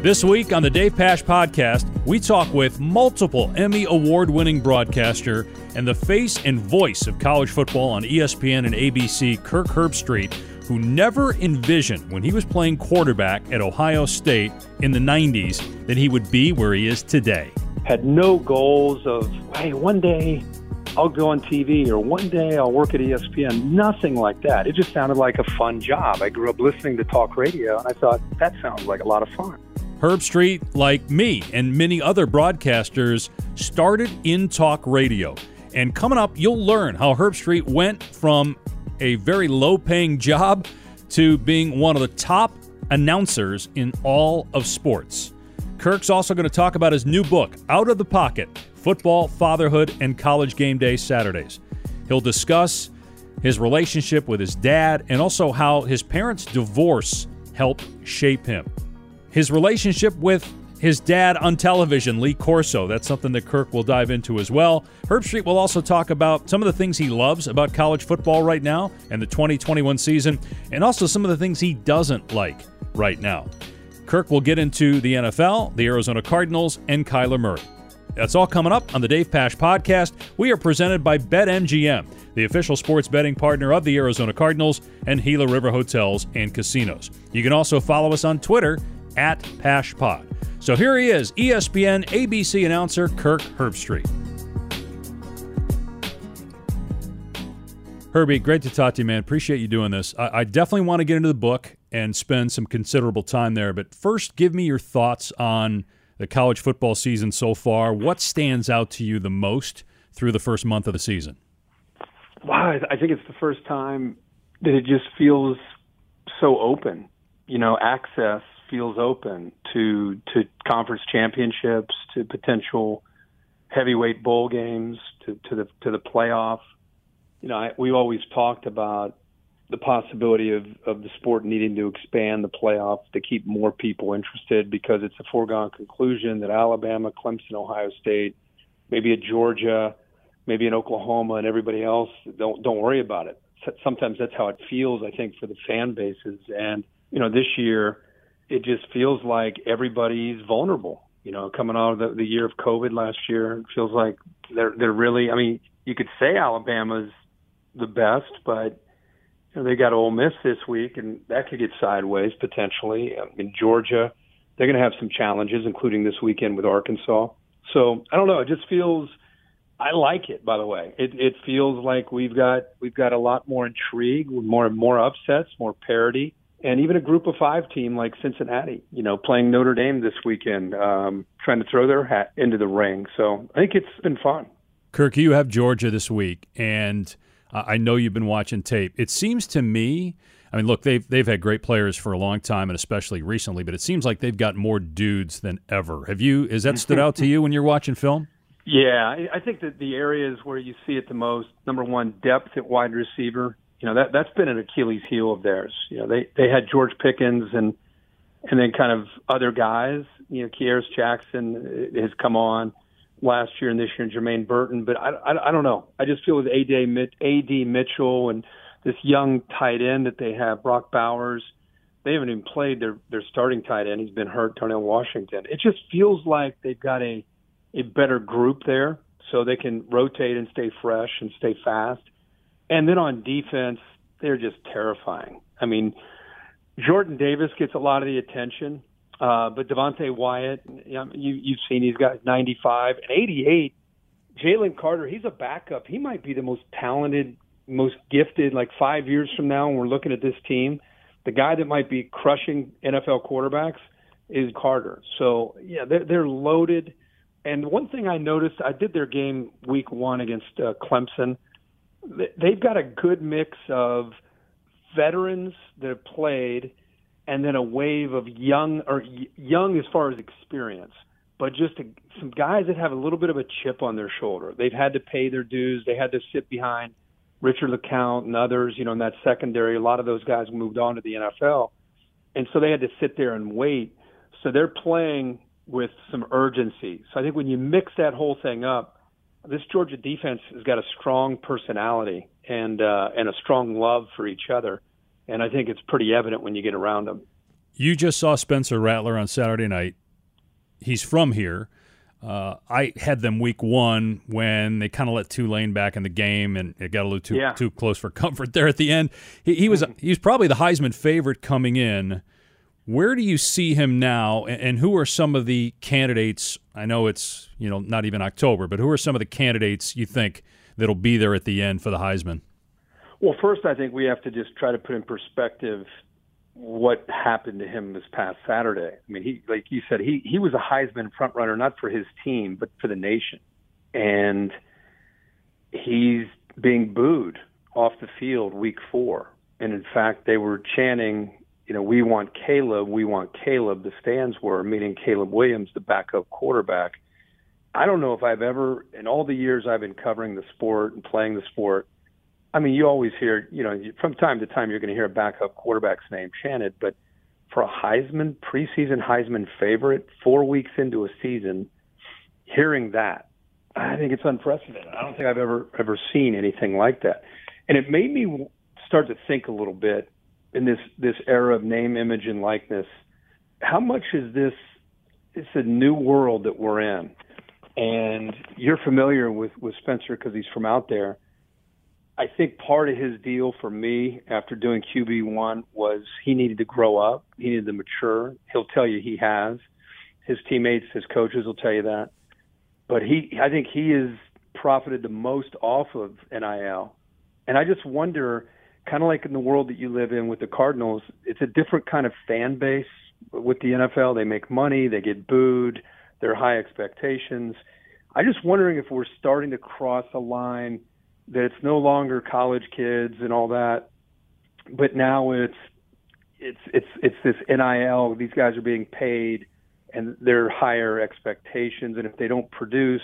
This week on the Dave Pasch podcast, we talk with multiple Emmy award winning broadcaster and the face and voice of college football on ESPN and ABC, Kirk Herbstreit, who never envisioned when he was playing quarterback at Ohio State in the 90s that he would be where he is today. Had no goals of, hey, one day I'll go on TV or one day I'll work at ESPN. Nothing like that. It just sounded like a fun job. I grew up listening to talk radio and I thought that sounds like a lot of fun. Herbstreit, like me and many other broadcasters, started in talk radio. And coming up, you'll learn how Herbstreit went from a very low paying job to being one of the top announcers in all of sports. Kirk's also going to talk about his new book, Out of the Pocket Football, Fatherhood, and College Game Day Saturdays. He'll discuss his relationship with his dad and also how his parents' divorce helped shape him. His relationship with his dad on television, Lee Corso. That's something that Kirk will dive into as well. Herbstreit will also talk about some of the things he loves about college football right now and the 2021 season, and also some of the things he doesn't like right now. Kirk will get into the NFL, the Arizona Cardinals, and Kyler Murray. That's all coming up on the Dave Pasch podcast. We are presented by BetMGM, the official sports betting partner of the Arizona Cardinals and Gila River Hotels and Casinos. You can also follow us on Twitter at PaschPod. So here he is, ESPN ABC announcer Kirk Herbstreit. Herbie, great to talk to you, man. Appreciate you doing this. I, I definitely want to get into the book and spend some considerable time there. But first, give me your thoughts on the college football season so far. What stands out to you the most through the first month of the season? Wow, I think it's the first time that it just feels so open. You know, access feels open to to conference championships, to potential heavyweight bowl games, to, to the to the playoff. You know, I, we always talked about the possibility of, of the sport needing to expand the playoff to keep more people interested because it's a foregone conclusion that Alabama, Clemson, Ohio State, maybe a Georgia, maybe in Oklahoma, and everybody else don't don't worry about it. Sometimes that's how it feels, I think, for the fan bases. And you know, this year it just feels like everybody's vulnerable. You know, coming out of the, the year of COVID last year, it feels like they're they're really. I mean, you could say Alabama's the best, but you know, they got Ole Miss this week, and that could get sideways potentially. Um, in Georgia, they're going to have some challenges, including this weekend with Arkansas. So I don't know. It just feels. I like it. By the way, it it feels like we've got we've got a lot more intrigue, more more upsets, more parity, and even a Group of Five team like Cincinnati. You know, playing Notre Dame this weekend, um, trying to throw their hat into the ring. So I think it's been fun. Kirk, you have Georgia this week, and uh, I know you've been watching tape. It seems to me, I mean, look, they've they've had great players for a long time, and especially recently. But it seems like they've got more dudes than ever. Have you? Has that stood out to you when you're watching film? Yeah, I think that the areas where you see it the most, number one, depth at wide receiver. You know that that's been an Achilles heel of theirs. You know they they had George Pickens and and then kind of other guys. You know, Kearis Jackson uh, has come on last year and this year, and Jermaine Burton. But I, I, I don't know. I just feel with AD, AD Mitchell and this young tight end that they have, Brock Bowers. They haven't even played their their starting tight end. He's been hurt, Darnell Washington. It just feels like they've got a a better group there, so they can rotate and stay fresh and stay fast. And then on defense, they're just terrifying. I mean, Jordan Davis gets a lot of the attention, uh, but Devonte Wyatt, you, you've seen he's got 95 and 88. Jalen Carter, he's a backup. He might be the most talented, most gifted. Like five years from now, when we're looking at this team, the guy that might be crushing NFL quarterbacks is Carter. So yeah, they're, they're loaded. And one thing I noticed, I did their game week one against uh, Clemson. They've got a good mix of veterans that have played and then a wave of young or young as far as experience, but just a, some guys that have a little bit of a chip on their shoulder. They've had to pay their dues. They had to sit behind Richard LeCounte and others, you know, in that secondary. A lot of those guys moved on to the NFL, and so they had to sit there and wait. So they're playing with some urgency. So I think when you mix that whole thing up, this Georgia defense has got a strong personality and uh, and a strong love for each other and I think it's pretty evident when you get around them. You just saw Spencer Rattler on Saturday night. He's from here. Uh, I had them week one when they kind of let Tulane back in the game, and it got a little too yeah. too close for comfort there at the end. He, he was he was probably the Heisman favorite coming in. Where do you see him now, and, who are some of the candidates? I know it's you know not even October, but who are some of the candidates you think that'll be there at the end for the Heisman? Well, first, I think we have to just try to put in perspective what happened to him this past Saturday. I mean, he, like you said, he he was a Heisman frontrunner not for his team but for the nation, and he's being booed off the field week four. And in fact, they were chanting, you know, we want Caleb, we want Caleb. The stands were, meaning Caleb Williams, the backup quarterback. I don't know if I've ever, in all the years I've been covering the sport and playing the sport, I mean, you always hear, you know, from time to time you're going to hear a backup quarterback's name chanted, but for a Heisman, preseason Heisman favorite, four weeks into a season, hearing that, I think it's unprecedented. I don't think I've ever ever seen anything like that, and it made me start to think a little bit in this this era of name, image, and likeness. How much is this? It's a new world that we're in, and you're familiar with with Spencer because he's from out there I think part of his deal for me after doing QB1 was he needed to grow up. He needed to mature. He'll tell you he has. His teammates, his coaches will tell you that. But he, I think he has profited the most off of NIL. And I just wonder, kind of like in the world that you live in with the Cardinals, it's a different kind of fan base with the NFL. They make money, they get booed, there are high expectations. I'm just wondering if we're starting to cross a line – that it's no longer college kids and all that, but now it's it's it's it's this NIL. These guys are being paid, and they're higher expectations. And if they don't produce,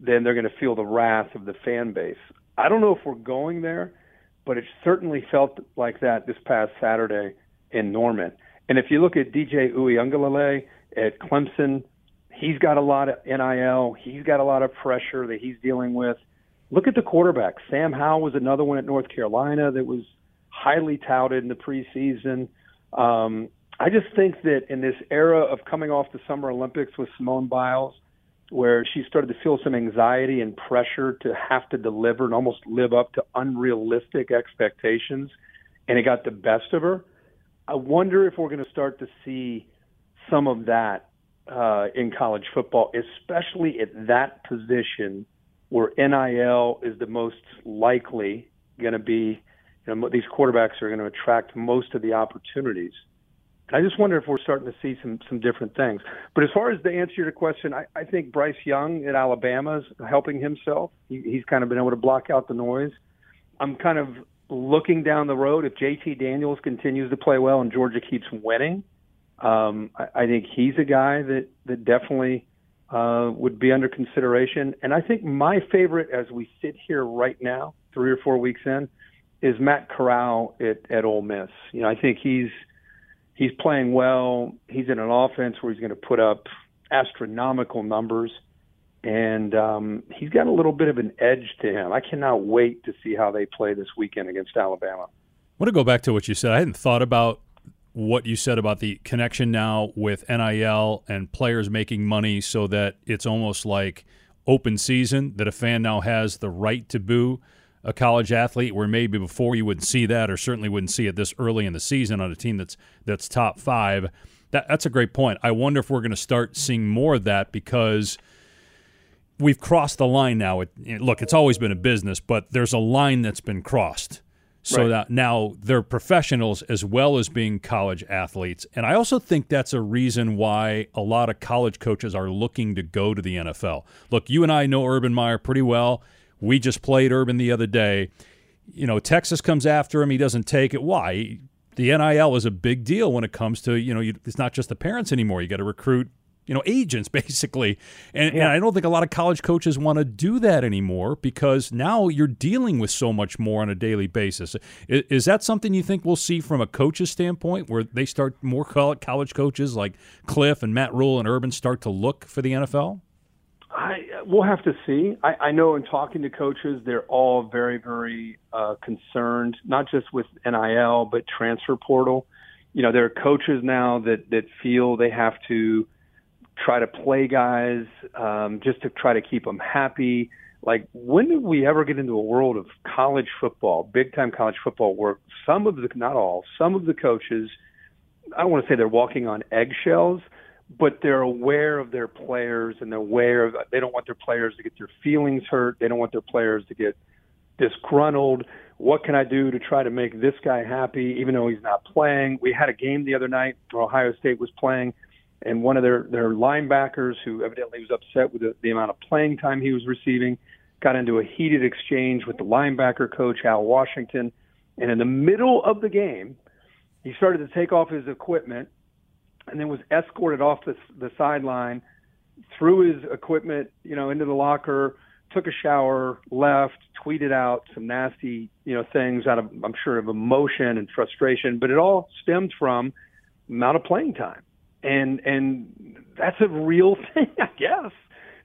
then they're going to feel the wrath of the fan base. I don't know if we're going there, but it certainly felt like that this past Saturday in Norman. And if you look at DJ Uiagalelei at Clemson, he's got a lot of NIL. He's got a lot of pressure that he's dealing with look at the quarterback. Sam Howell was another one at North Carolina that was highly touted in the preseason. Um, I just think that in this era of coming off the Summer Olympics with Simone Biles, where she started to feel some anxiety and pressure to have to deliver and almost live up to unrealistic expectations, and it got the best of her. I wonder if we're going to start to see some of that uh, in college football, especially at that position where NIL is the most likely going to be, you know, these quarterbacks are going to attract most of the opportunities. I just wonder if we're starting to see some some different things. But as far as the answer to your question, I, I think Bryce Young at Alabama is helping himself. He, he's kind of been able to block out the noise. I'm kind of looking down the road. If JT Daniels continues to play well and Georgia keeps winning, um, I, I think he's a guy that that definitely uh, would be under consideration. And I think my favorite, as we sit here right now, three or four weeks in, is Matt Corral at, at Ole Miss. You know, I think he's he's playing well. He's in an offense where he's going to put up astronomical numbers, and um, he's got a little bit of an edge to him. I cannot wait to see how they play this weekend against Alabama. I want to go back to what you said. I hadn't thought about what you said about the connection now with NIL and players making money so that it's almost like open season that a fan now has the right to boo a college athlete where maybe before you wouldn't see that or certainly wouldn't see it this early in the season on a team that's that's top 5 that, that's a great point i wonder if we're going to start seeing more of that because we've crossed the line now it, look it's always been a business but there's a line that's been crossed so right. that now they're professionals as well as being college athletes. And I also think that's a reason why a lot of college coaches are looking to go to the NFL. Look, you and I know Urban Meyer pretty well. We just played Urban the other day. You know, Texas comes after him. He doesn't take it. Why? The NIL is a big deal when it comes to, you know, you, it's not just the parents anymore. You got to recruit you know agents basically and, yeah. and, i don't think a lot of college coaches want to do that anymore because now you're dealing with so much more on a daily basis is, is, that something you think we'll see from a coach's standpoint where they start more college coaches like Kliff and matt Rhule and urban start to look for the nfl I, we'll have to see. I, I know in talking to coaches, they're all very, very uh, concerned, not just with NIL, but transfer portal you know, there are coaches now that that feel they have to try to play guys um, just to try to keep them happy. Like, when did we ever get into a world of college football, big time college football, where some of the, not all, some of the coaches, I don't want to say they're walking on eggshells, but they're aware of their players and they're aware of, they don't want their players to get their feelings hurt. They don't want their players to get disgruntled. What can I do to try to make this guy happy, even though he's not playing? We had a game the other night where Ohio State was playing and one of their their linebackers, who evidently was upset with the, the amount of playing time he was receiving, got into a heated exchange with the linebacker coach Al Washington, and in the middle of the game, he started to take off his equipment, and then was escorted off the the sideline, threw his equipment, you know, into the locker, took a shower, left, tweeted out some nasty, you know, things out of I'm sure of emotion and frustration, but it all stemmed from amount of playing time and and that's a real thing, I guess,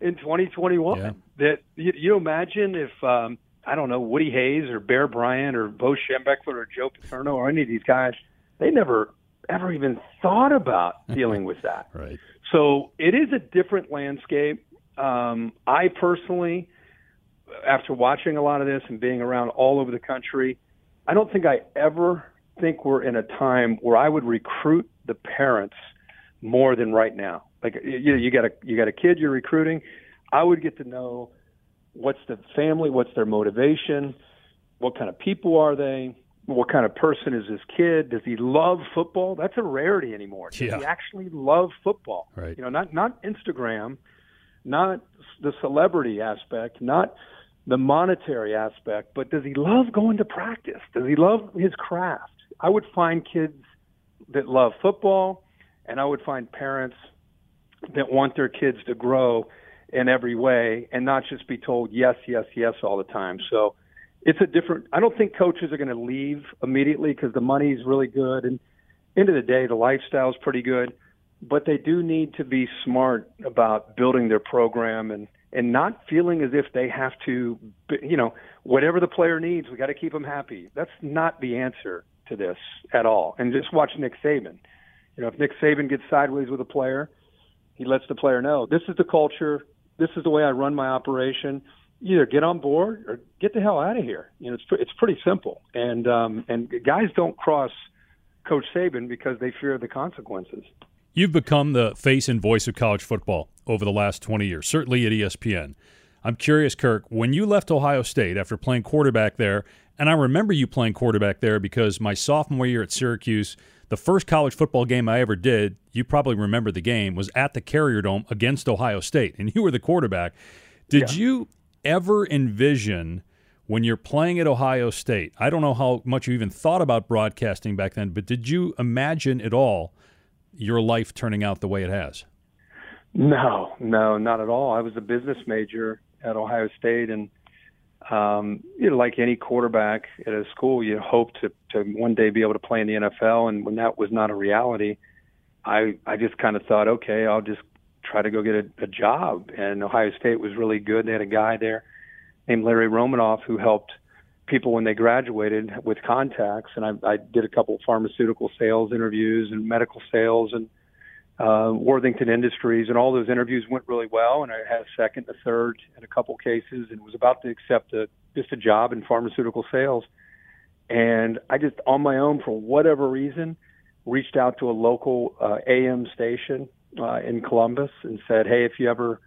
in 2021. Yeah. That you, you imagine if um, I don't know Woody Hayes or Bear Bryant or Bo Schembechler or Joe Paterno or any of these guys, they never ever even thought about dealing with that. right. So it is a different landscape. Um, I personally, after watching a lot of this and being around all over the country, I don't think I ever think we're in a time where I would recruit the parents – more than right now. Like you you got a you got a kid you're recruiting. I would get to know what's the family, what's their motivation, what kind of people are they, what kind of person is this kid? Does he love football? That's a rarity anymore. Does yeah. he actually love football? Right. You know, not not Instagram, not the celebrity aspect, not the monetary aspect, but does he love going to practice? Does he love his craft? I would find kids that love football and I would find parents that want their kids to grow in every way and not just be told yes, yes, yes all the time. So it's a different. I don't think coaches are going to leave immediately because the money's really good and end of the day the lifestyle's pretty good, but they do need to be smart about building their program and and not feeling as if they have to, you know, whatever the player needs, we got to keep them happy. That's not the answer to this at all. And just watch Nick Saban you know, if Nick Saban gets sideways with a player, he lets the player know this is the culture, this is the way I run my operation. Either get on board or get the hell out of here. You know, it's it's pretty simple. And um, and guys don't cross Coach Saban because they fear the consequences. You've become the face and voice of college football over the last 20 years, certainly at ESPN. I'm curious, Kirk, when you left Ohio State after playing quarterback there, and I remember you playing quarterback there because my sophomore year at Syracuse, the first college football game I ever did, you probably remember the game, was at the Carrier Dome against Ohio State, and you were the quarterback. Did yeah. you ever envision when you're playing at Ohio State? I don't know how much you even thought about broadcasting back then, but did you imagine at all your life turning out the way it has? No, no, not at all. I was a business major at Ohio State, and um, you know, like any quarterback at a school, you hope to to one day be able to play in the NFL. And when that was not a reality, I I just kind of thought, okay, I'll just try to go get a, a job. And Ohio State was really good. They had a guy there named Larry Romanoff who helped people when they graduated with contacts. And I, I did a couple of pharmaceutical sales interviews and medical sales and uh, Worthington Industries, and all those interviews went really well. And I had a second, a third, in a couple cases, and was about to accept a just a job in pharmaceutical sales. And I just, on my own, for whatever reason, reached out to a local uh, AM station uh, in Columbus and said, "Hey, if you ever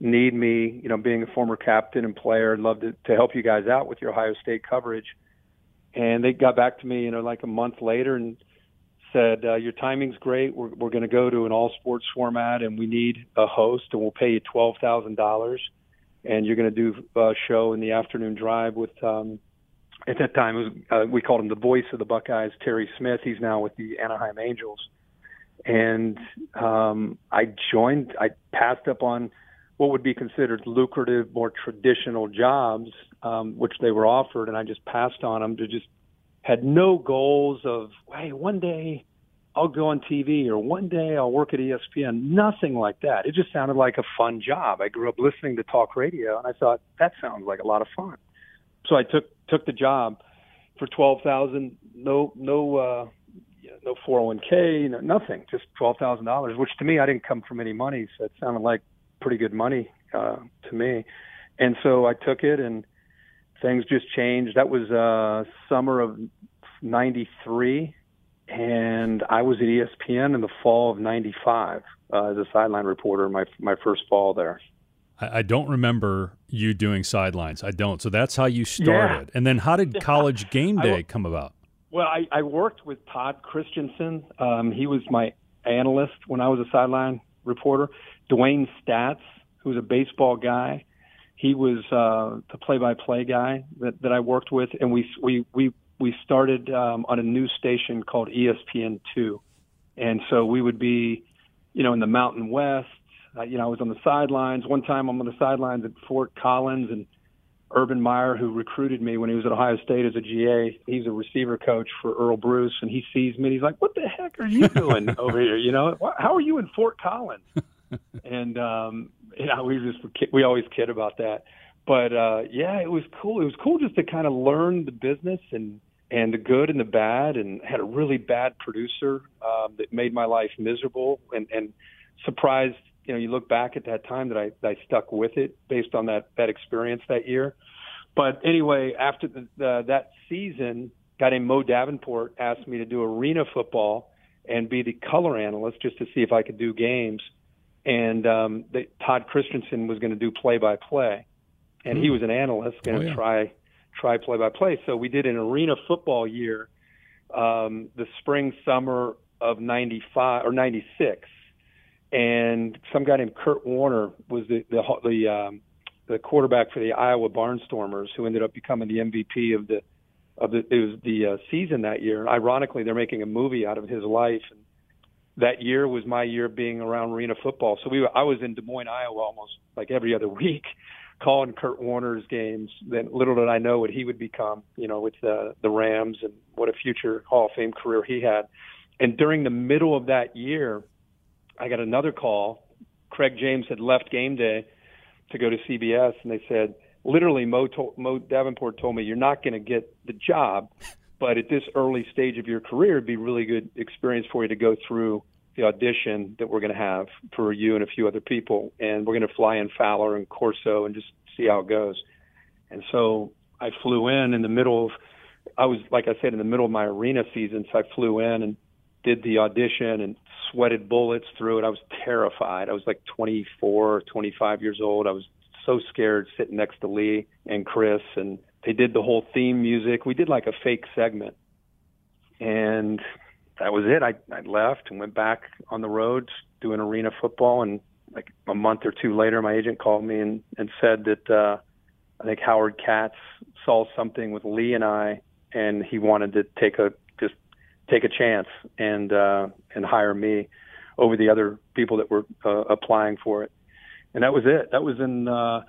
need me, you know, being a former captain and player, I'd love to, to help you guys out with your Ohio State coverage." And they got back to me, you know, like a month later, and said, uh, "Your timing's great. We're we're going to go to an all sports format, and we need a host, and we'll pay you twelve thousand dollars, and you're going to do a show in the afternoon drive with." Um, at that time, was, uh, we called him the voice of the Buckeyes, Terry Smith. He's now with the Anaheim Angels, and um, I joined. I passed up on what would be considered lucrative, more traditional jobs, um, which they were offered, and I just passed on them to just had no goals of, hey, one day I'll go on TV or one day I'll work at ESPN. Nothing like that. It just sounded like a fun job. I grew up listening to talk radio, and I thought that sounds like a lot of fun. So I took took the job for twelve thousand. No, no, uh, no 401k, no, nothing, just twelve thousand dollars. Which to me, I didn't come from any money, so it sounded like pretty good money uh, to me. And so I took it, and things just changed. That was uh, summer of '93, and I was at ESPN in the fall of '95 uh, as a sideline reporter. My my first fall there. I, I don't remember you doing sidelines. I don't. So that's how you started. Yeah. And then how did College Game Day come about? Well, I, I worked with Todd Christensen. Um, he was my analyst when I was a sideline reporter. Dwayne Staats, who was a baseball guy, he was uh, the play-by-play guy that, that I worked with, and we we we we started um, on a new station called ESPN two, and so we would be, you know, in the Mountain West. Uh, you know, I was on the sidelines. One time, I'm on the sidelines at Fort Collins, and Urban Meyer, who recruited me when he was at Ohio State as a GA, he's a receiver coach for Earle Bruce, and he sees me and he's like, "What the heck are you doing over here? You know, how are you in Fort Collins?" and um, you know, we just we always kid about that. But uh, yeah, it was cool. It was cool just to kind of learn the business and and the good and the bad, and had a really bad producer um, that made my life miserable and and surprised. You know, you look back at that time that I that I stuck with it based on that that experience that year. But anyway, after the, the, that season, a guy named Mo Davenport asked me to do arena football and be the color analyst just to see if I could do games and um, they, Todd Christensen was going to do play by play, and mm. he hmm. was an analyst going to oh, yeah. try try play by play. So we did an arena football year, um, the spring summer of '95 or '96, and some guy named Kurt Warner was the the the, um, the quarterback for the Iowa Barnstormers, who ended up becoming the MVP of the of the it was the uh, season that year. And ironically, they're making a movie out of his life. And that year was my year being around arena football. So we I was in Des Moines, Iowa, almost like every other week, calling Kurt Warner's games. Then little did I know what he would become, you know, with the the Rams and what a future Hall of Fame career he had. And during the middle of that year, I got another call. Craig James had left game day to go to CBS, and they said, literally, Mo, told, Mo Davenport told me, "You're not going to get the job." But at this early stage of your career, it'd be really good experience for you to go through the audition that we're going to have for you and a few other people, and we're going to fly in Fowler and Corso and just see how it goes. And so I flew in in the middle of, I was like I said in the middle of my arena season, so I flew in and did the audition and sweated bullets through it. I was terrified. I was like 24, 25 years old. I was so scared sitting next to Lee and Chris and they did the whole theme music. We did like a fake segment, and that was it. I I left and went back on the road doing arena football. And like a month or two later, my agent called me and and said that uh, I think Howard Katz saw something with Lee and I, and he wanted to take a take a chance and uh, and hire me over the other people that were uh, applying for it. And that was it. That was in uh,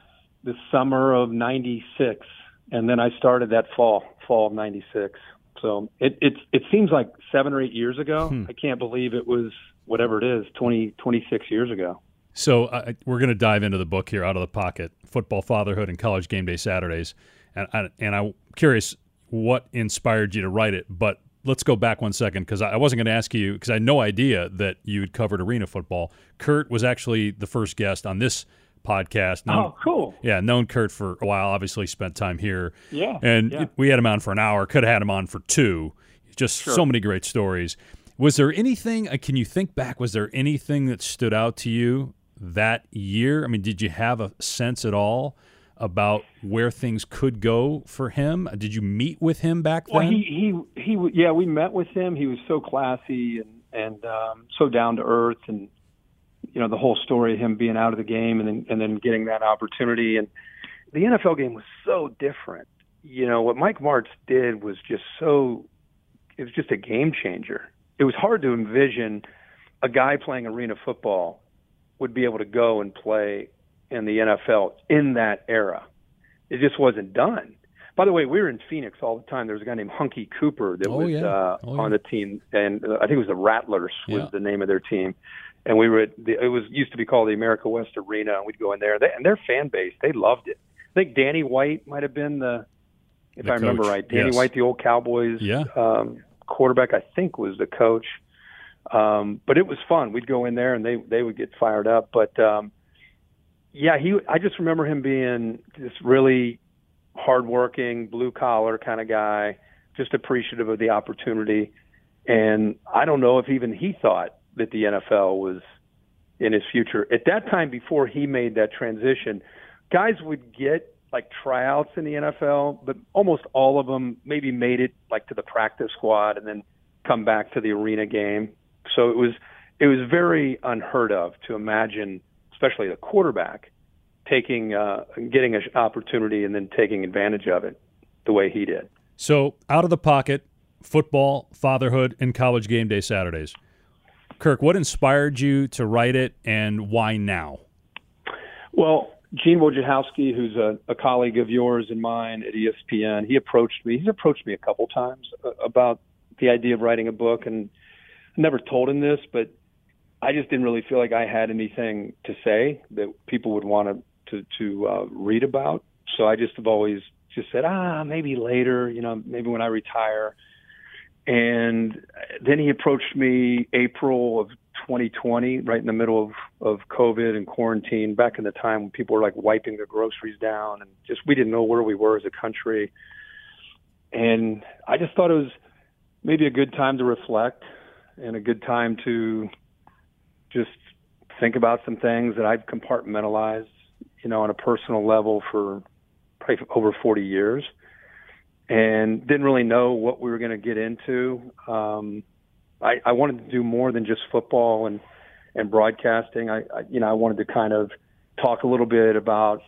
the summer of '96 and then I started that fall, fall of '96. So it it it seems like seven or eight years ago. Hmm. I can't believe it was whatever it is, 20, 26 years ago. So uh, we're going to dive into the book here, out of the pocket: football, fatherhood, and college game day Saturdays. And I, and I'm curious what inspired you to write it, but let's go back one second because I wasn't going to ask you because I had no idea that you had covered arena football. Kurt was actually the first guest on this podcast. Known, oh, cool. Yeah, known Kurt for a while. Obviously, spent time here. Yeah, and yeah. we had him on for an hour. Could have had him on for two. Just sure. so many great stories. Was there anything? Uh, can you think back? Was there anything that stood out to you that year? I mean, did you have a sense at all about where things could go for him? Did you meet with him back then? Well, he he he. Yeah, we met with him. He was so classy and and um, so down to earth and you know the whole story of him being out of the game and then and then getting that opportunity and the NFL game was so different. You know what Mike Martz did was just so it was just a game changer. It was hard to envision a guy playing arena football would be able to go and play in the NFL in that era. It just wasn't done. By the way, we were in Phoenix all the time. There was a guy named Hunkie Cooper that oh, was yeah. uh, oh, yeah. on the team, and uh, I think it was the Rattlers was yeah. the name of their team and we were at the, it was used to be called the America West Arena, and we'd go in there. They, and their fan base, they loved it. I think Danny White might have been the, if the I remember right, Danny yes. White, the old Cowboys yeah. um, quarterback I think was the coach. Um, but it was fun. We'd go in there and they they would get fired up. But um, yeah, he. I just remember him being this really hardworking, blue collar kind of guy, just appreciative of the opportunity. And I don't know if even he thought that the NFL was in his future. At that time, before he made that transition, guys would get like tryouts in the NFL, but almost all of them maybe made it like to the practice squad and then come back to the arena game. So it was it was very unheard of to imagine, especially the quarterback, taking uh, getting an opportunity and then taking advantage of it the way he did. So out of the pocket, football, fatherhood, and college game day Saturdays. Kirk, what inspired you to write it, and why now? Well, Gene Wojciechowski, who's a, a colleague of yours and mine at ESPN, he approached me. He's approached me a couple times uh, about the idea of writing a book, and I never told him this, but I just didn't really feel like I had anything to say that people would want to to, to uh, read about. So I just have always just said, ah, maybe later, you know, maybe when I retire. And then he approached me April of 2020, right in the middle of, of COVID and quarantine, back in the time when people were like wiping their groceries down and just we didn't know where we were as a country. And I just thought it was maybe a good time to reflect and a good time to just think about some things that I've compartmentalized, you know, on a personal level for probably over 40 years and didn't really know what we were going to get into. Um, I, I wanted to do more than just football and and broadcasting. I, I you know I wanted to kind of talk a little bit about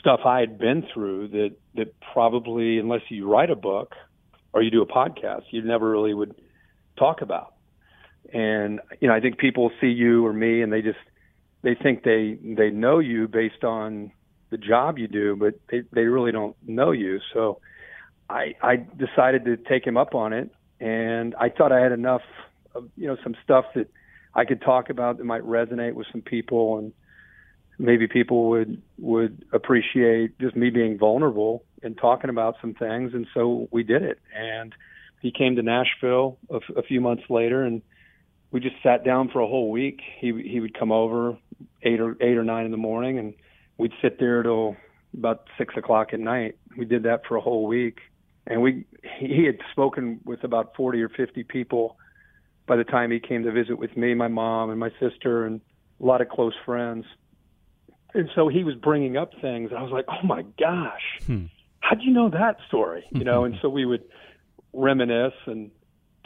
stuff I had been through that that probably unless you write a book or you do a podcast, you never really would talk about. And you know, I think people see you or me and they just they think they they know you based on the job you do, but they they really don't know you. So I, I decided to take him up on it, and I thought I had enough, of, you know, some stuff that I could talk about that might resonate with some people, and maybe people would would appreciate just me being vulnerable and talking about some things. And so we did it, and he came to Nashville a, a few months later, and we just sat down for a whole week. He he would come over eight or eight or nine in the morning, and we'd sit there till about six o'clock at night. We did that for a whole week and we he had spoken with about 40 or 50 people by the time he came to visit with me, my mom and my sister and a lot of close friends. And so he was bringing up things and I was like, "Oh my gosh. Hmm. How'd you know that story?" You know, and so we would reminisce and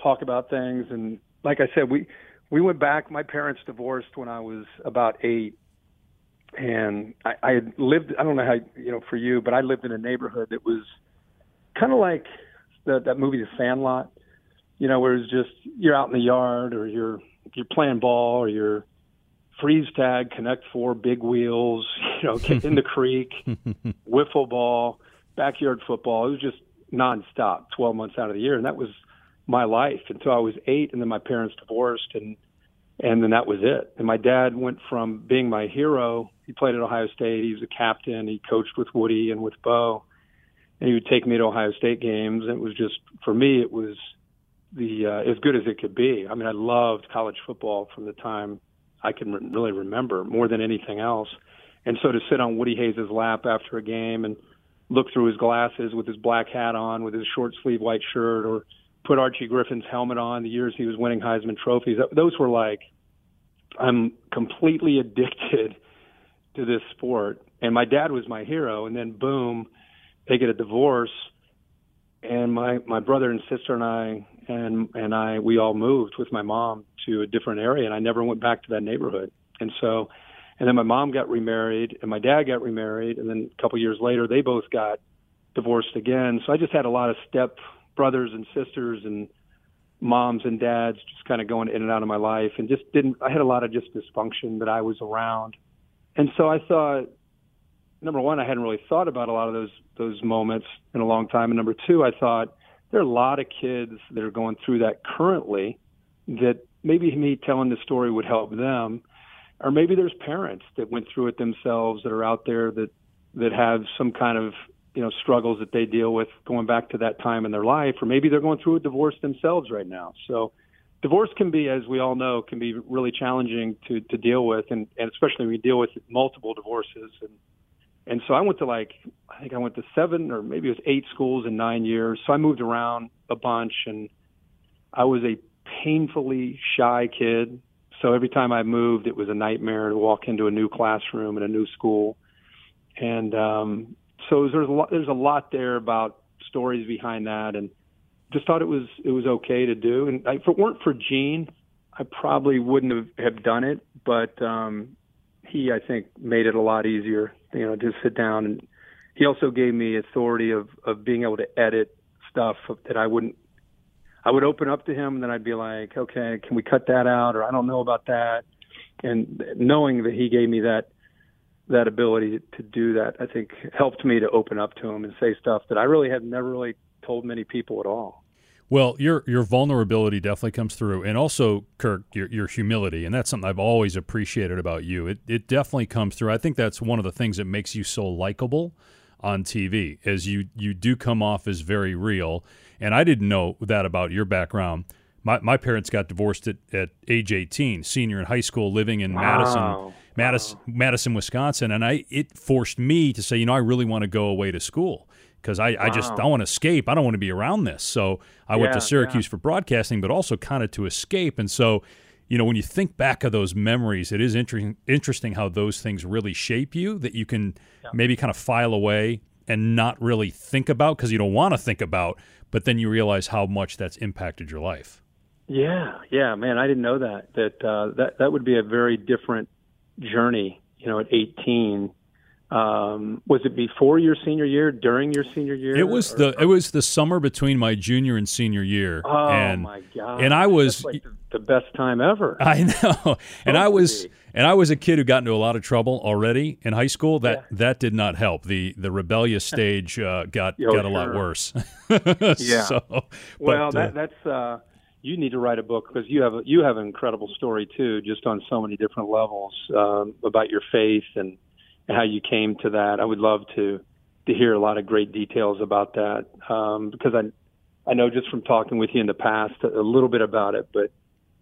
talk about things and like I said, we we went back. My parents divorced when I was about 8 and I, I had lived I don't know how you know for you, but I lived in a neighborhood that was kind of like the, that movie The Sandlot, you know, where it's just you're out in the yard or you're you're playing ball or you're freeze tag, connect four, big wheels, you know, in the creek, wiffle ball, backyard football. It was just nonstop, 12 months out of the year, and that was my life until I was eight, and then my parents divorced, and and then that was it. And my dad went from being my hero. He played at Ohio State. He was a captain. He coached with Woody and with Bo and he would take me to Ohio State games. And it was just for me, it was the uh, as good as it could be. I mean, I loved college football from the time I can re- really remember more than anything else. And so to sit on Woody Hayes' lap after a game and look through his glasses with his black hat on, with his short sleeve white shirt, or put Archie Griffin's helmet on the years he was winning Heisman trophies. Those were like, I'm completely addicted to this sport. And my dad was my hero. And then boom, they get a divorce, and my my brother and sister and I and and I we all moved with my mom to a different area, and I never went back to that neighborhood. And so, and then my mom got remarried, and my dad got remarried, and then a couple years later, they both got divorced again. So I just had a lot of step brothers and sisters and moms and dads just kind of going in and out of my life and just didn't I had a lot of just dysfunction that I was around. And so I thought number one, I hadn't really thought about a lot of those those moments in a long time, and number two, I thought there are a lot of kids that are going through that currently that maybe me telling the story would help them, or maybe there's parents that went through it themselves that are out there that that have some kind of you know struggles that they deal with going back to that time in their life, or maybe they're going through a divorce themselves right now. So divorce can be, as we all know, can be really challenging to to deal with, and, and especially when we deal with multiple divorces. And and so I went to like I think I went to seven or maybe it was eight schools in nine years. So I moved around a bunch, and I was a painfully shy kid. So every time I moved, it was a nightmare to walk into a new classroom in a new school. And um, so there's a lot, there's a lot there about stories behind that, and just thought it was it was okay to do. And if it weren't for Gene, I probably wouldn't have, have done it. But um, he, I think, made it a lot easier. You know, to sit down and he also gave me authority of of being able to edit stuff that I wouldn't. I would open up to him, and then I'd be like, "Okay, can we cut that out?" Or I don't know about that. And knowing that he gave me that that ability to do that, I think helped me to open up to him and say stuff that I really had never really told many people at all. Well, your your vulnerability definitely comes through, and also Kirk, your your humility, and that's something I've always appreciated about you. It it definitely comes through. I think that's one of the things that makes you so likable on TV, as you you do come off as very real. And I didn't know that about your background. My my parents got divorced at, at age eighteen, senior in high school, living in wow. Madison, Madison, wow. Madison, Wisconsin, and I it forced me to say, you know, I really want to go away to school because I, wow. I just I want to escape. I don't want to be around this. So I yeah, went to Syracuse yeah. for broadcasting, but also kind of to escape. And so, you know, when you think back of those memories, it is interesting interesting how those things really shape you. That you can yeah. maybe kind of file away and not really think about because you don't want to think about, but then you realize how much that's impacted your life. Yeah, yeah, man, I didn't know that. That uh, that that would be a very different journey. You know, at 18 um, was it before your senior year? During your senior year? It was or, the it was the summer between my junior and senior year. Oh and, my god! And I was like the, the, best time ever. I know, and I was and I was a kid who got into a lot of trouble already in high school. That yeah. that did not help. the The rebellious stage uh, got oh, got a lot worse. yeah. So, but, well, that, uh, that's. Uh, you need to write a book because you have a, you have an incredible story too, just on so many different levels um, about your faith and how you came to that. I would love to to hear a lot of great details about that um, because I I know just from talking with you in the past a little bit about it, but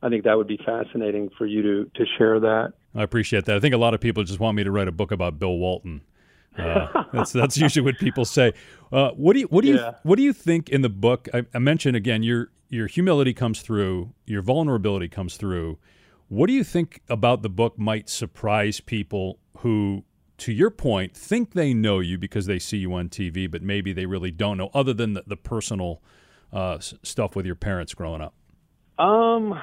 I think that would be fascinating for you to to share that. I appreciate that. I think a lot of people just want me to write a book about Bill Walton. Uh, that's that's usually what people say. Uh, what do you what do you what do you think in the book? I, I mentioned again your your humility comes through, your vulnerability comes through. What do you think about the book might surprise people who to your point, think they know you because they see you on TV, but maybe they really don't know, other than the, the personal uh, stuff with your parents growing up? Um,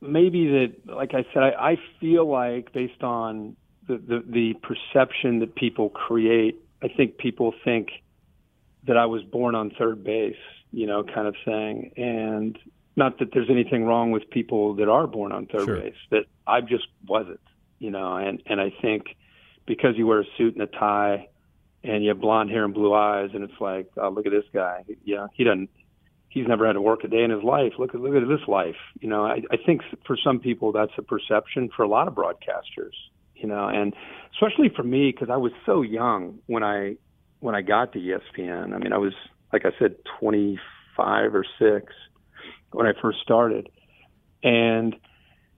maybe that, like I said, I, I feel like based on the, the, the perception that people create, I think people think that I was born on third base, you know, kind of thing. And not that there's anything wrong with people that are born on third sure. base, that I just wasn't, you know, and, and I think – because you wear a suit and a tie and you have blonde hair and blue eyes and it's like oh look at this guy. Yeah he doesn't he's never had to work a day in his life. Look at look at this life. You know i i think for some people that's a perception. For a lot of broadcasters you know and especially for me because i was so young when i when i got to espn i mean i was like i said 25 or 6 when i first started and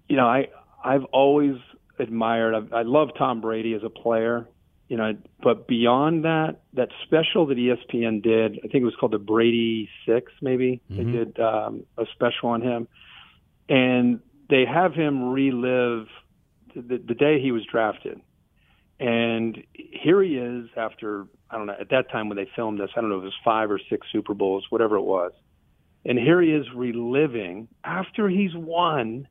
you know i i've always admired. I, I love Tom Brady as a player, you know, but beyond that, that special that ESPN did, I think it was called the Brady Six, maybe mm-hmm. they did um, a special on him, and they have him relive the, the day he was drafted, and here he is after I don't know at that time when they filmed this, I don't know if it was five or six Super Bowls, whatever it was, and here he is reliving after he's won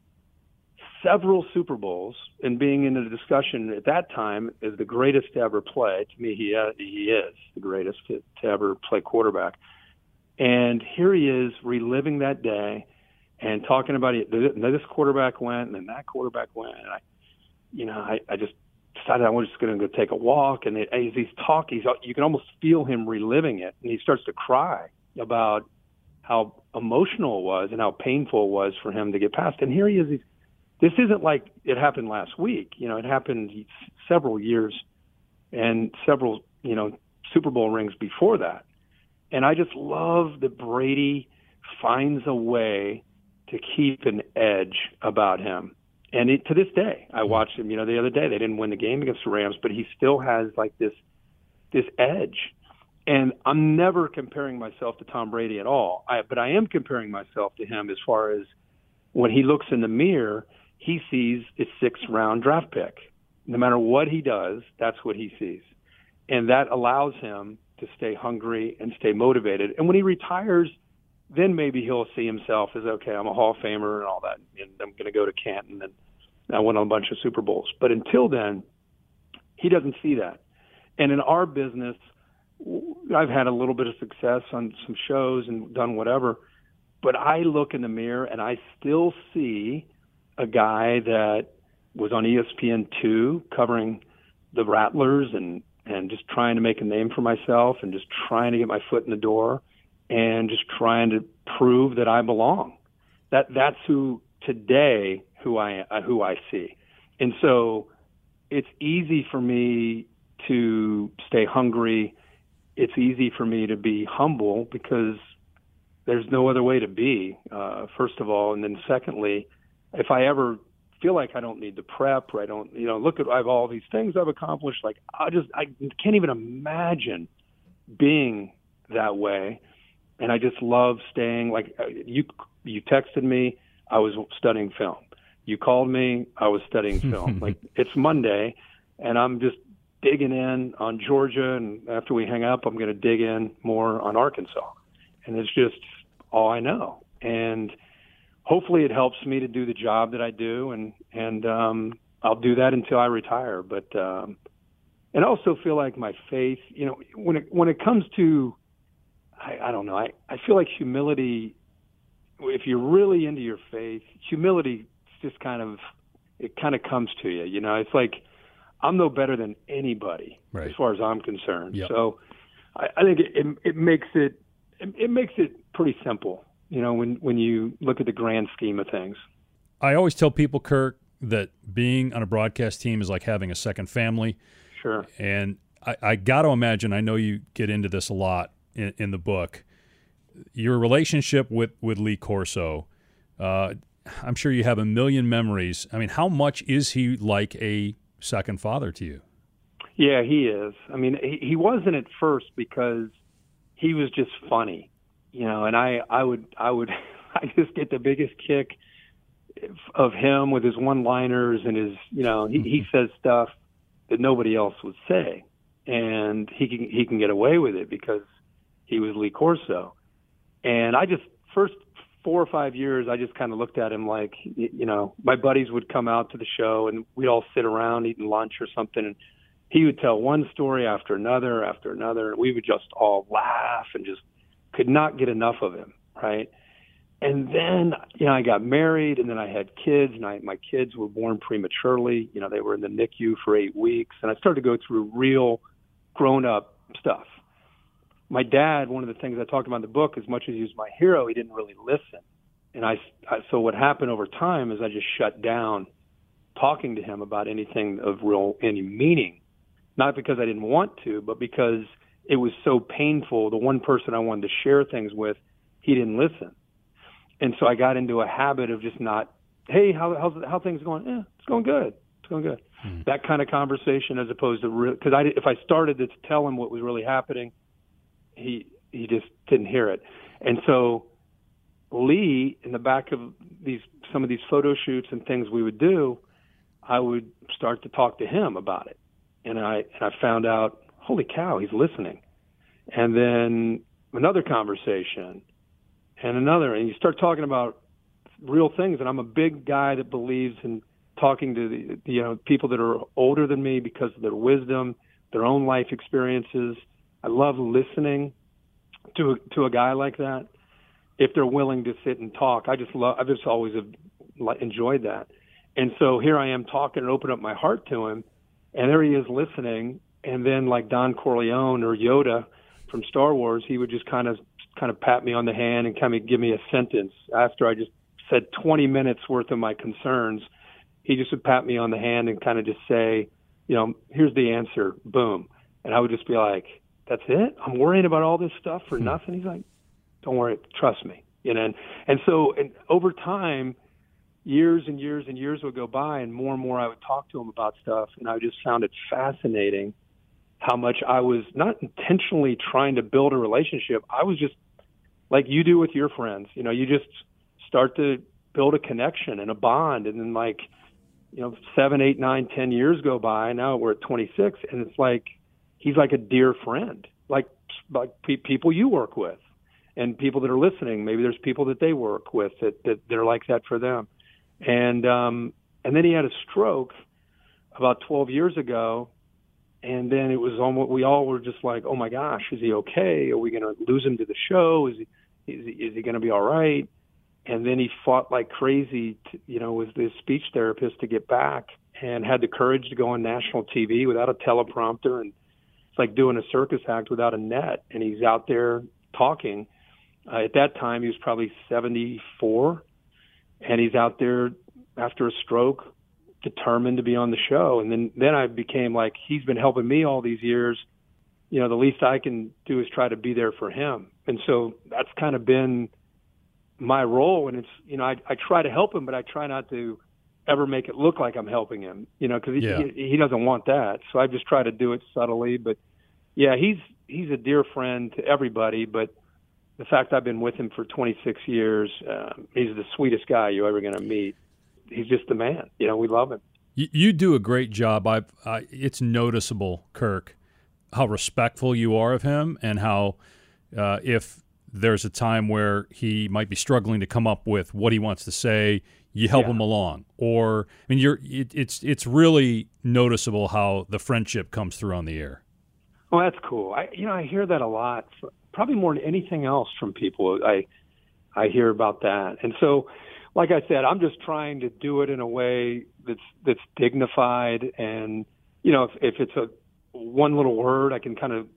several Super Bowls and being in a discussion at that time as the greatest to ever play. To me, he uh, he is the greatest to, to ever play quarterback. And here he is reliving that day and talking about it. This quarterback went, and then that quarterback went. And I, you know, I, I just decided I was just going to go take a walk. And it, as he's talking, he's, you can almost feel him reliving it, and he starts to cry about how emotional it was and how painful it was for him to get past. And here he is. He's this isn't like it happened last week. You know, it happened several years and several, you know, Super Bowl rings before that. And I just love that Brady finds a way to keep an edge about him. And it, to this day, I hmm. watched him. You know, the other day they didn't win the game against the Rams, but he still has like this this edge. And I'm never comparing myself to Tom Brady at all. I, but I am comparing myself to him as far as when he looks in the mirror, he sees a sixth round draft pick. No matter what he does, that's what he sees. And that allows him to stay hungry and stay motivated. And when he retires, then maybe he'll see himself as okay, I'm a Hall of Famer and all that, and I'm going to go to Canton and I won a bunch of Super Bowls. But until then, he doesn't see that. And in our business, I've had a little bit of success on some shows and done whatever, but I look in the mirror and I still see a guy that was on ESPN two covering the Rattlers and and just trying to make a name for myself and just trying to get my foot in the door and just trying to prove that I belong. That that's who today who I uh, who I see, and so it's easy for me to stay hungry. It's easy for me to be humble because there's no other way to be. Uh, first of all, and then secondly, if I ever feel like I don't need to prep or I don't, you know, look at I have all these things I've accomplished. Like I just I can't even imagine being that way and I just love staying. Like uh, you, you texted me, I was studying film. You called me, I was studying film. like it's Monday, and I'm just digging in on Georgia, and after we hang up, I'm going to dig in more on Arkansas, and it's just all I know. And hopefully, it helps me to do the job that I do, and and um, I'll do that until I retire. But um, and also feel like my faith, you know, when it when it comes to I, I don't know. I, I feel like humility, if you're really into your faith, humility just kind of, it kind of comes to you. You know, it's like, I'm no better than anybody right. as far as I'm concerned. Yep. So I, I think it, it, it makes it, it, it makes it pretty simple, you know, when, when you look at the grand scheme of things. I always tell people, Kirk, that being on a broadcast team is like having a second family. Sure. And I, I got to imagine, I know you get into this a lot in, in the book. Your relationship with with Lee Corso, uh, I'm sure you have a million memories. I mean, how much is he like a second father to you? Yeah, he is. I mean, he, he wasn't at first because he was just funny, you know. And I, I would, I would, I just get the biggest kick of him with his one-liners and his, you know, he, he says stuff that nobody else would say, and he can he can get away with it because he was Lee Corso. And I just first four or five years, I just kind of looked at him like, you know, my buddies would come out to the show and we'd all sit around eating lunch or something, and he would tell one story after another after another, and we would just all laugh and just could not get enough of him, right? And then, you know, I got married, and then I had kids, and I, my kids were born prematurely. You know, they were in the NICU for eight weeks, and I started to go through real grown-up stuff my dad, one of the things I talked about in the book, as much as he was my hero, he didn't really listen. And I, I so what happened over time is I just shut down talking to him about anything of real any meaning, not because I didn't want to, but because it was so painful. The one person I wanted to share things with, he didn't listen, and so I got into a habit of just not, hey, how how's how things going? Yeah, it's going good. It's going good. Hmm. That kind of conversation, as opposed to because I if I started to tell him what was really happening he he just didn't hear it, and so Lee in the back of these some of these photo shoots and things we would do, I would start to talk to him about it, and I and I found out, holy cow, he's listening, and then another conversation, and another, and you start talking about real things, and I'm a big guy that believes in talking to the you know people that are older than me because of their wisdom, their own life experiences, I love listening to to a guy like that if they're willing to sit and talk. I just love. I've just always have enjoyed that. And so here I am talking and open up my heart to him, and there he is listening. And then like Don Corleone or Yoda from Star Wars, he would just kind of kind of pat me on the hand and kind of give me a sentence after I just said 20 minutes worth of my concerns. He just would pat me on the hand and kind of just say, you know, here's the answer, boom. And I would just be like, that's it. I'm worrying about all this stuff for hmm. nothing. He's like, don't worry, trust me. You know, and, and so and over time, years and years and years would go by, and more and more I would talk to him about stuff, and I just found it fascinating how much I was not intentionally trying to build a relationship. I was just like you do with your friends. You know, you just start to build a connection and a bond, and then like, you know, seven, eight, nine, ten years go by. Now we're at 26, and it's like he's like a dear friend, like like pe- people you work with, and people that are listening. Maybe there's people that they work with that that they're like that for them, and um, and then he had a stroke about 12 years ago and then it was almost we all were just like, oh my gosh, is he okay? Are we going to lose him to the show? Is he is he, is he going to be all right? And then he fought like crazy, to, you know, with his speech therapist to get back, and had the courage to go on national TV without a teleprompter, and it's like doing a circus act without a net. And he's out there talking. Uh, at that time, he was probably 74, and he's out there after a stroke determined to be on the show. And then then I became like he's been helping me all these years. You know, the least I can do is try to be there for him. And so that's kind of been my role. And it's you know I I try to help him, but I try not to ever make it look like I'm helping him. You know, because he, yeah. he he doesn't want that. So I just try to do it subtly. But yeah, he's he's a dear friend to everybody, but the fact I've been with him for 26 years, uh, he's the sweetest guy you're ever going to meet he's just the man. You know, we love him. You, you do a great job. I, I, it's noticeable, Kirk, how respectful you are of him, and how uh, if there's a time where he might be struggling to come up with what he wants to say, you help yeah. him along. Or I mean, you're it, it's it's really noticeable how the friendship comes through on the air. Well, that's cool. I you know I hear that a lot, probably more than anything else from people. I I hear about that, and so like I said, I'm just trying to do it in a way that's that's dignified. And you know if, if it's a one little word I can kind of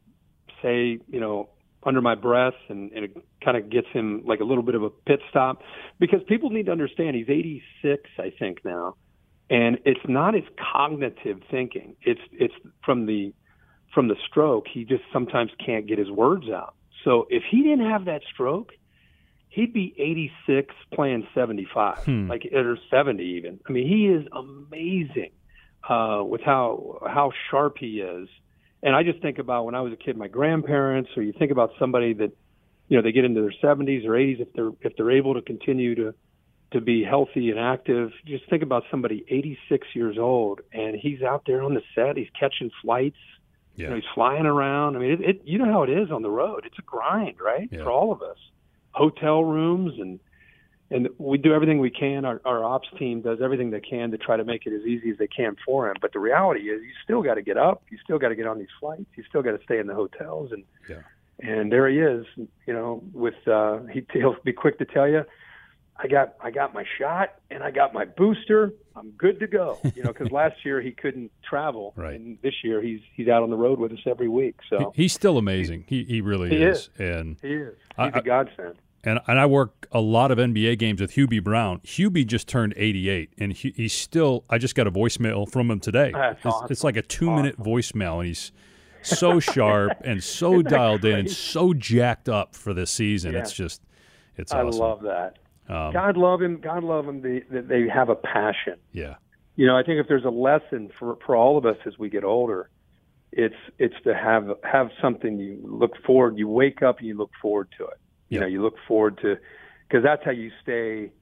say you know under my breath and, and it kind of gets him like a little bit of a pit stop. Because people need to understand he's 86 I think now. And it's not his cognitive thinking. It's it's from the from the stroke he just sometimes can't get his words out so if he didn't have that stroke he'd be 86 playing 75, hmm. like or 70 even. I mean, he is amazing uh, with how how sharp he is. And I just think about when I was a kid, my grandparents, or you think about somebody that, you know, they get into their 70s or 80s if they're if they're able to continue to to be healthy and active. Just think about somebody 86 years old and he's out there on the set. He's catching flights. Yeah. You know, he's flying around. I mean, it, it, you know how it is on the road. It's a grind, right, yeah. for all of us hotel rooms and and we do everything we can. Our, our ops team does everything they can to try to make it as easy as they can for him. But the reality is, you still got to get up. You still got to get on these flights. You still got to stay in the hotels. And yeah. and there he is. You know, with uh, he, he'll be quick to tell you, I got I got my shot and I got my booster. I'm good to go. You know, because last year he couldn't travel, right. and this year he's he's out on the road with us every week. So he, he's still amazing. He he really he is. is. and he is. He's I, a godsend and and I work a lot of NBA games with Hubie Brown. Hubie just turned 88, and he, he's still. I just got a voicemail from him today. It's, awesome. it's, like a two minute voicemail, and he's so sharp and so dialed in and so jacked up for this season. Yeah. It's just, it's awesome. I love that. Um, God love him. God love him. They, they have a passion. Yeah. You know, I think if there's a lesson for for all of us as we get older, it's it's to have have something you look forward. You wake up and you look forward to it you know, you look forward to because that's how you stay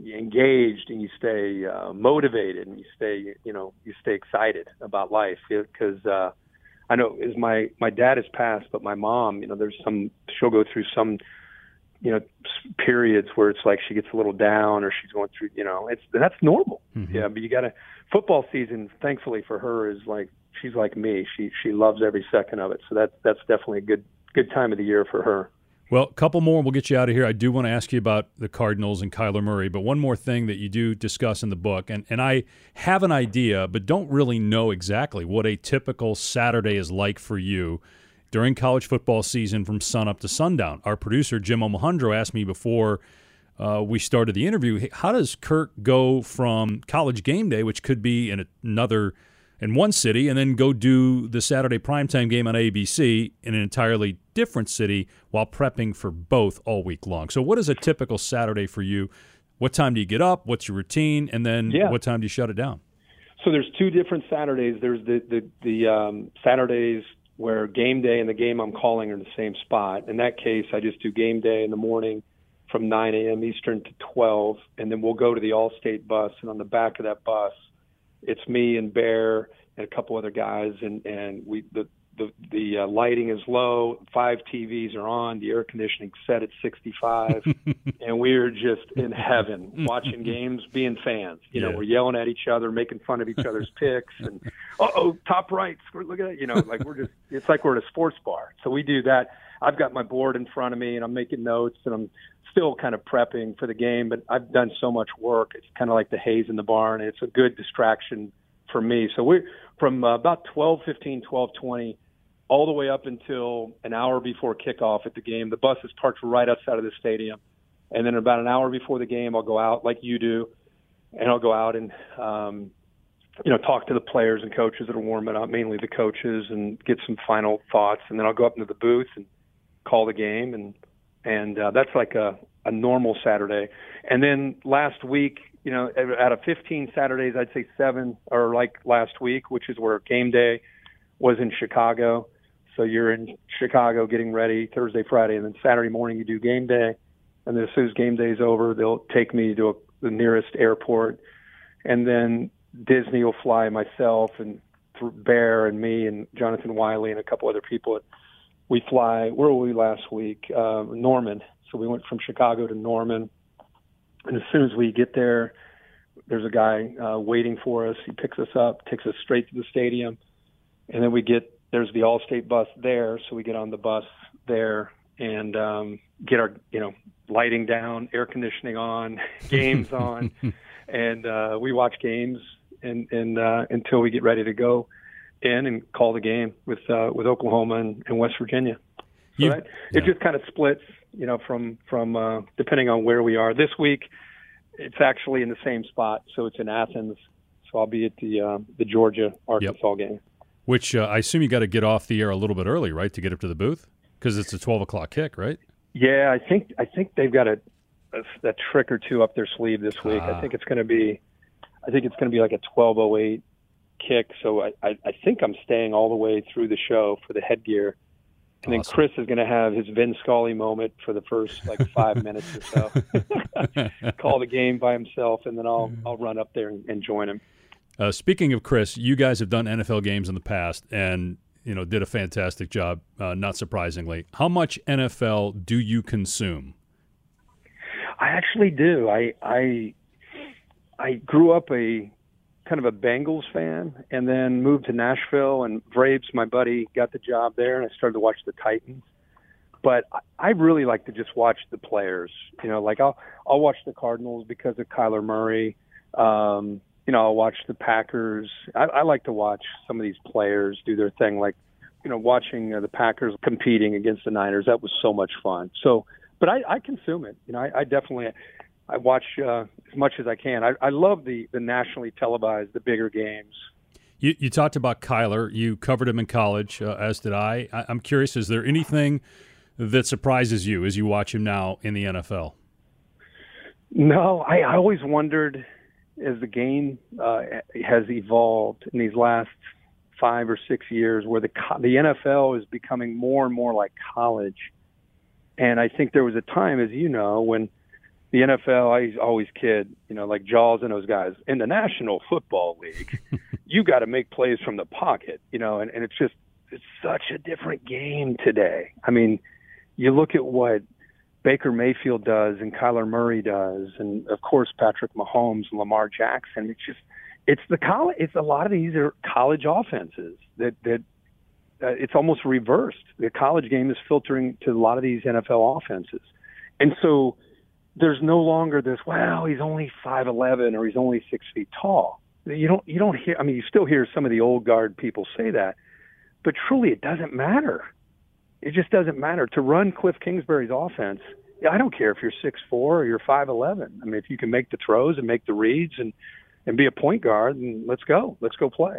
engaged and you stay uh, motivated and you stay, you know, you stay excited about life. Because uh, I know as my my dad has passed, but my mom, you know, there's some she'll go through some you know periods where it's like she gets a little down or she's going through you know it's that's normal. Mm-hmm. yeah but you got to football season thankfully for her is like she's like me. She she loves every second of it. So that's that's definitely a good good time of the year for her. Well, a couple more, we'll get you out of here. I do want to ask you about the Cardinals and Kyler Murray, but one more thing that you do discuss in the book, and, and I have an idea, but don't really know exactly what a typical Saturday is like for you during college football season from sunup to sundown. Our producer, Jim Omahundro, asked me before uh, we started the interview, how does Kirk go from college game day, which could be in another in one city and then go do the Saturday primetime game on ABC in an entirely different city while prepping for both all week long. So, what is a typical Saturday for you? What time do you get up? What's your routine? And then yeah. what time do you shut it down? So there's two different Saturdays. There's the the, the um, Saturdays where game day and the game I'm calling are in the same spot. In that case, I just do game day in the morning from 9 a.m. Eastern to 12, and then we'll go to the Allstate bus, and on the back of that bus, it's me and Bear and a couple other guys, and and we the the the uh, lighting is low, five TVs are on, the air conditioning set at 65, and we're just in heaven watching games, being fans. You know, we're yelling at each other, making fun of each other's picks, and oh, top right, look at that. You know, like we're just it's like we're at a sports bar. So we do that. I've got my board in front of me, and I'm making notes, and I'm still kind of prepping for the game. But I've done so much work; it's kind of like the hay's in the barn. It's a good distraction for me. So we're from uh, about 12, 15, 12, 20 all the way up until an hour before kickoff at the game. The bus is parked right outside of the stadium. And then about an hour before the game, I'll go out like you do, and I'll go out and, um, you know, talk to the players and coaches that are warming up, mainly the coaches, and get some final thoughts. And then I'll go up into the booth and call the game. And, and uh, that's like a, a normal Saturday. And then last week, you know, out of 15 Saturdays, I'd say seven are like last week, which is where game day was in Chicago so you're in Chicago getting ready Thursday, Friday, and then Saturday morning you do game day. And then as soon as game day is over, they'll take me to a, the nearest airport, and then Disney will fly myself and Bear and me and Jonathan Wiley and a couple other people. We fly. Where were we last week? Uh, Norman. So we went from Chicago to Norman, and as soon as we get there, there's a guy uh, waiting for us. He picks us up, takes us straight to the stadium, and then we get there's the Allstate bus there, so we get on the bus there and um, get our you know lighting down, air conditioning on, games on, and uh, we watch games and and uh, until we get ready to go in and call the game with uh, with Oklahoma and, and West Virginia. So that, yeah. it just kind of splits, you know, from from uh, depending on where we are. This week, it's actually in the same spot, so it's in Athens. So I'll be at the uh, the Georgia Arkansas yep. game. Which uh, I assume you got to get off the air a little bit early, right, to get up to the booth because it's a twelve o'clock kick, right? Yeah, I think I think they've got a, a, a trick or two up their sleeve this week. Ah. I think it's going to be, I think it's going to be like a twelve oh eight kick. So I, I I think I'm staying all the way through the show for the headgear. And awesome. then Chris is going to have his Vin Scully moment for the first like five minutes or so. Call the game by himself, and then I'll I'll run up there and, and join him. Uh, speaking of Chris, you guys have done NFL games in the past and you know did a fantastic job. Uh, not surprisingly, how much NFL do you consume? I actually do. I I I grew up a kind of a Bengals fan, and then moved to Nashville. And Vrabes, my buddy, got the job there, and I started to watch the Titans. But I really like to just watch the players. You know, like I'll I'll watch the Cardinals because of Kyler Murray. Um, you know, I'll watch the Packers. I, I like to watch some of these players do their thing, like you know, watching uh, the Packers competing against the Niners. That was so much fun. So, but I, I consume it. You know, I, I definitely I watch uh, as much as I can. I, I love the the nationally televised, the bigger games. You, you talked about Kyler. You covered him in college, uh, as did I. I. I'm curious. Is there anything that surprises you as you watch him now in the NFL? No, I, I always wondered as the game uh, has evolved in these last five or six years, where the the NFL is becoming more and more like college. And I think there was a time, as you know, when the NFL, I always kid, you know, like Jaws and those guys in the National Football League, you got to make plays from the pocket, you know, and, and it's just it's such a different game today. I mean, you look at what Baker Mayfield does and Kyler Murray does, and of course Patrick Mahomes and Lamar Jackson. It's just it's the college. It's a lot of these are college offenses that that uh, it's almost reversed. The college game is filtering to a lot of these NFL offenses, and so there's no longer this. Well, he's only five eleven or he's only six feet tall. You don't you don't hear. I mean, you still hear some of the old guard people say that, but truly, it doesn't matter it just doesn't matter to run Kliff Kingsbury's offense. I don't care if you're six four or you're five eleven. I mean, if you can make the throws and make the reads and and be a point guard, and let's go, let's go play.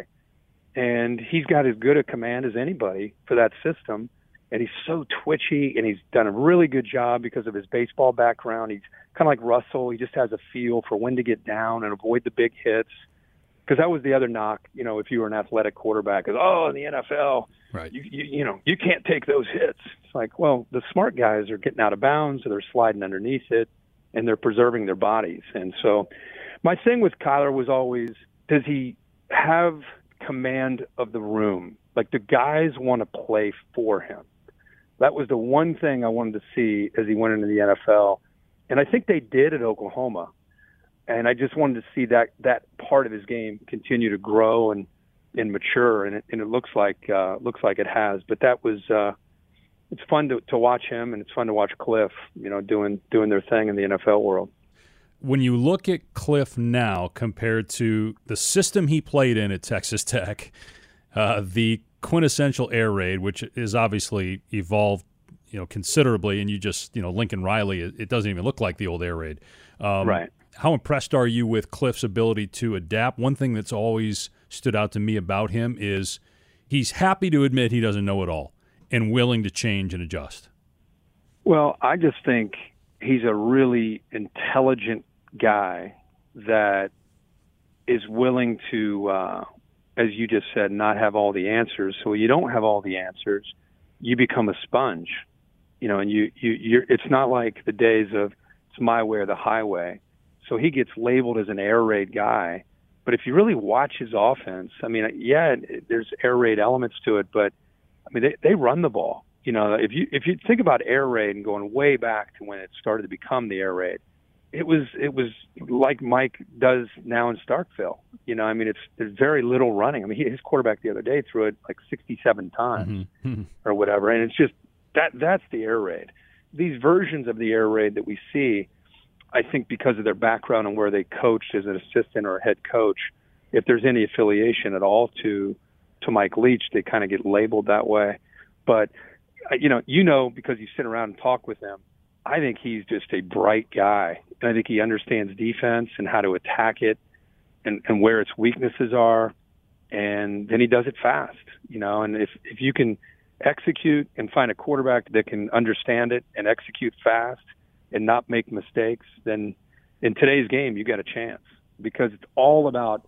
and he's got as good a command as anybody for that system. And he's so twitchy, and he's done a really good job because of his baseball background. He's kind of like Russell. He just has a feel for when to get down and avoid the big hits. Because that was the other knock, you know, if you were an athletic quarterback, is oh, in the NFL, right? You, you you know, you can't take those hits. It's like, well, the smart guys are getting out of bounds, or they're sliding underneath it, and they're preserving their bodies. And so, my thing with Kyler was always, does he have command of the room? Like the guys want to play for him. That was the one thing I wanted to see as he went into the NFL, and I think they did at Oklahoma. And I just wanted to see that that part of his game continue to grow and and mature, and it, and it looks like uh, looks like it has. But that was uh, it's fun to, to watch him, and it's fun to watch Kliff, you know, doing doing their thing in the NFL world. When you look at Kliff now compared to the system he played in at Texas Tech, uh, the quintessential air raid, which is obviously evolved, you know, considerably, and you just, you know, Lincoln Riley, it, doesn't even look like the old air raid. Um, right. How impressed are you with Kliff's ability to adapt? One thing that's always stood out to me about him is he's happy to admit he doesn't know it all and willing to change and adjust. Well, I just think he's a really intelligent guy that is willing to, uh, as you just said, not have all the answers. So you don't have all the answers, you become a sponge, you know. And you you you're, it's not like the days of it's my way or the highway. So he gets labeled as an air raid guy, but if you really watch his offense, I mean, yeah, there's air raid elements to it, but I mean, they they run the ball. You know, if you if you think about air raid and going way back to when it started to become the air raid, it was it was like Mike does now in Starkville. You know, I mean, it's there's very little running. I mean, he, his quarterback the other day threw it like 67 times mm-hmm. or whatever, and it's just that that's the air raid. These versions of the air raid that we see, I think, because of their background and where they coached as an assistant or a head coach, if there's any affiliation at all to to Mike Leach, they kind of get labeled that way. But uh, you know, you know, because you sit around and talk with him, I think he's just a bright guy, and I think he understands defense and how to attack it, and and where its weaknesses are, and then he does it fast. You know, and if if you can execute and find a quarterback that can understand it and execute fast and not make mistakes, then in today's game you got a chance because it's all about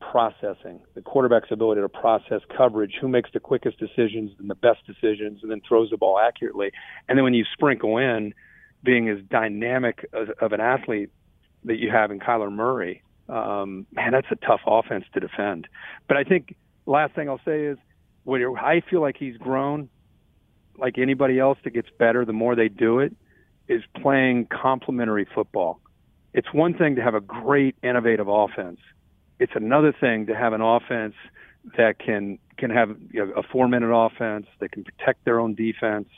processing, the quarterback's ability to process coverage, who makes the quickest decisions and the best decisions, and then throws the ball accurately. And then when you sprinkle in being as dynamic of an athlete that you have in Kyler Murray, um, man, that's a tough offense to defend. But I think last thing I'll say is, what I feel like he's grown, like anybody else that gets better the more they do it, is playing complementary football. It's one thing to have a great innovative offense it's another thing to have an offense that can can have you know, a four minute offense that can protect their own defense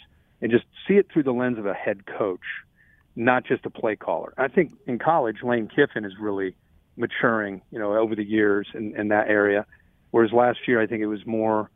and just see it through the lens of a head coach, not just a play caller. I think in college, Lane Kiffin is really maturing, you know, over the years in, in that area. Whereas last year, I think it was more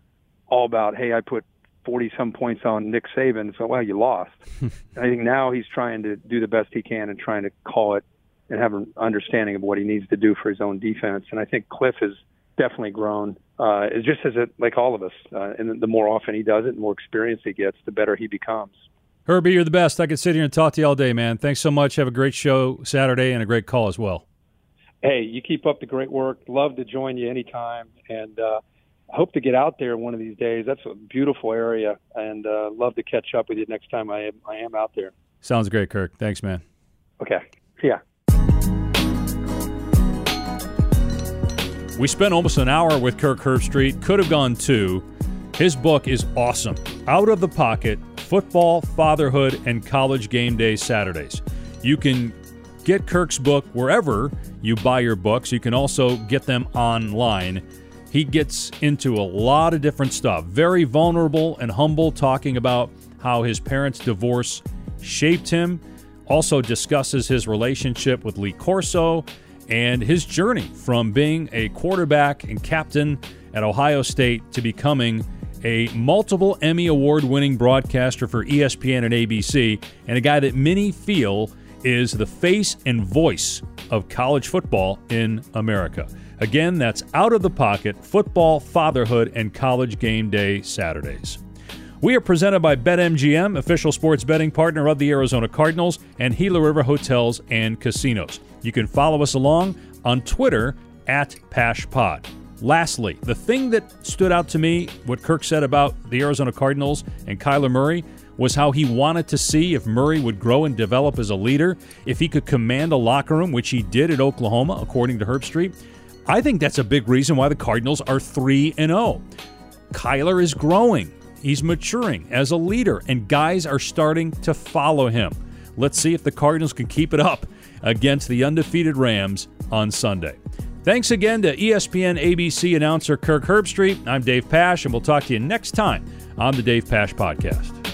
all about, hey, I put 40 some points on Nick Saban, so well, you lost. I think now he's trying to do the best he can and trying to call it and have an understanding of what he needs to do for his own defense. And I think Kliff has definitely grown. Uh, it's just as it, like all of us, uh, and the more often he does it, the more experience he gets, the better he becomes. Herbie, you're the best. I could sit here and talk to you all day, man. Thanks so much. Have a great show Saturday and a great call as well. Hey, you keep up the great work. Love to join you anytime, and uh, hope to get out there one of these days. That's a beautiful area, and uh, love to catch up with you next time I am, I am out there. Sounds great, Kirk. Thanks, man. Okay. See ya. We spent almost an hour with Kirk Herbstreit. Could have gone two. His book is awesome. Out of the Pocket Football, Fatherhood, and College Game Day Saturdays. You can get Kirk's book wherever you buy your books. You can also get them online. He gets into a lot of different stuff. Very vulnerable and humble, talking about how his parents' divorce shaped him. Also discusses his relationship with Lee Corso and his journey from being a quarterback and captain at Ohio State to becoming a multiple Emmy Award winning broadcaster for ESPN and ABC, and a guy that many feel is the face and voice of college football in America. Again, that's Out of the Pocket Football, Fatherhood, and College Game Day Saturdays. We are presented by BetMGM, official sports betting partner of the Arizona Cardinals, and Gila River Hotels and Casinos. You can follow us along on Twitter at PaschPod. Lastly, the thing that stood out to me, what Kirk said about the Arizona Cardinals and Kyler Murray, was how he wanted to see if Murray would grow and develop as a leader, if he could command a locker room, which he did at Oklahoma, according to Herbstreit. I think that's a big reason why the Cardinals are 3 and 0. Kyler is growing. He's maturing as a leader, and guys are starting to follow him. Let's see if the Cardinals can keep it up against the undefeated Rams on Sunday. Thanks again to ESPN ABC announcer Kirk Herbstreit. I'm Dave Pasch, and we'll talk to you next time on the Dave Pasch Podcast.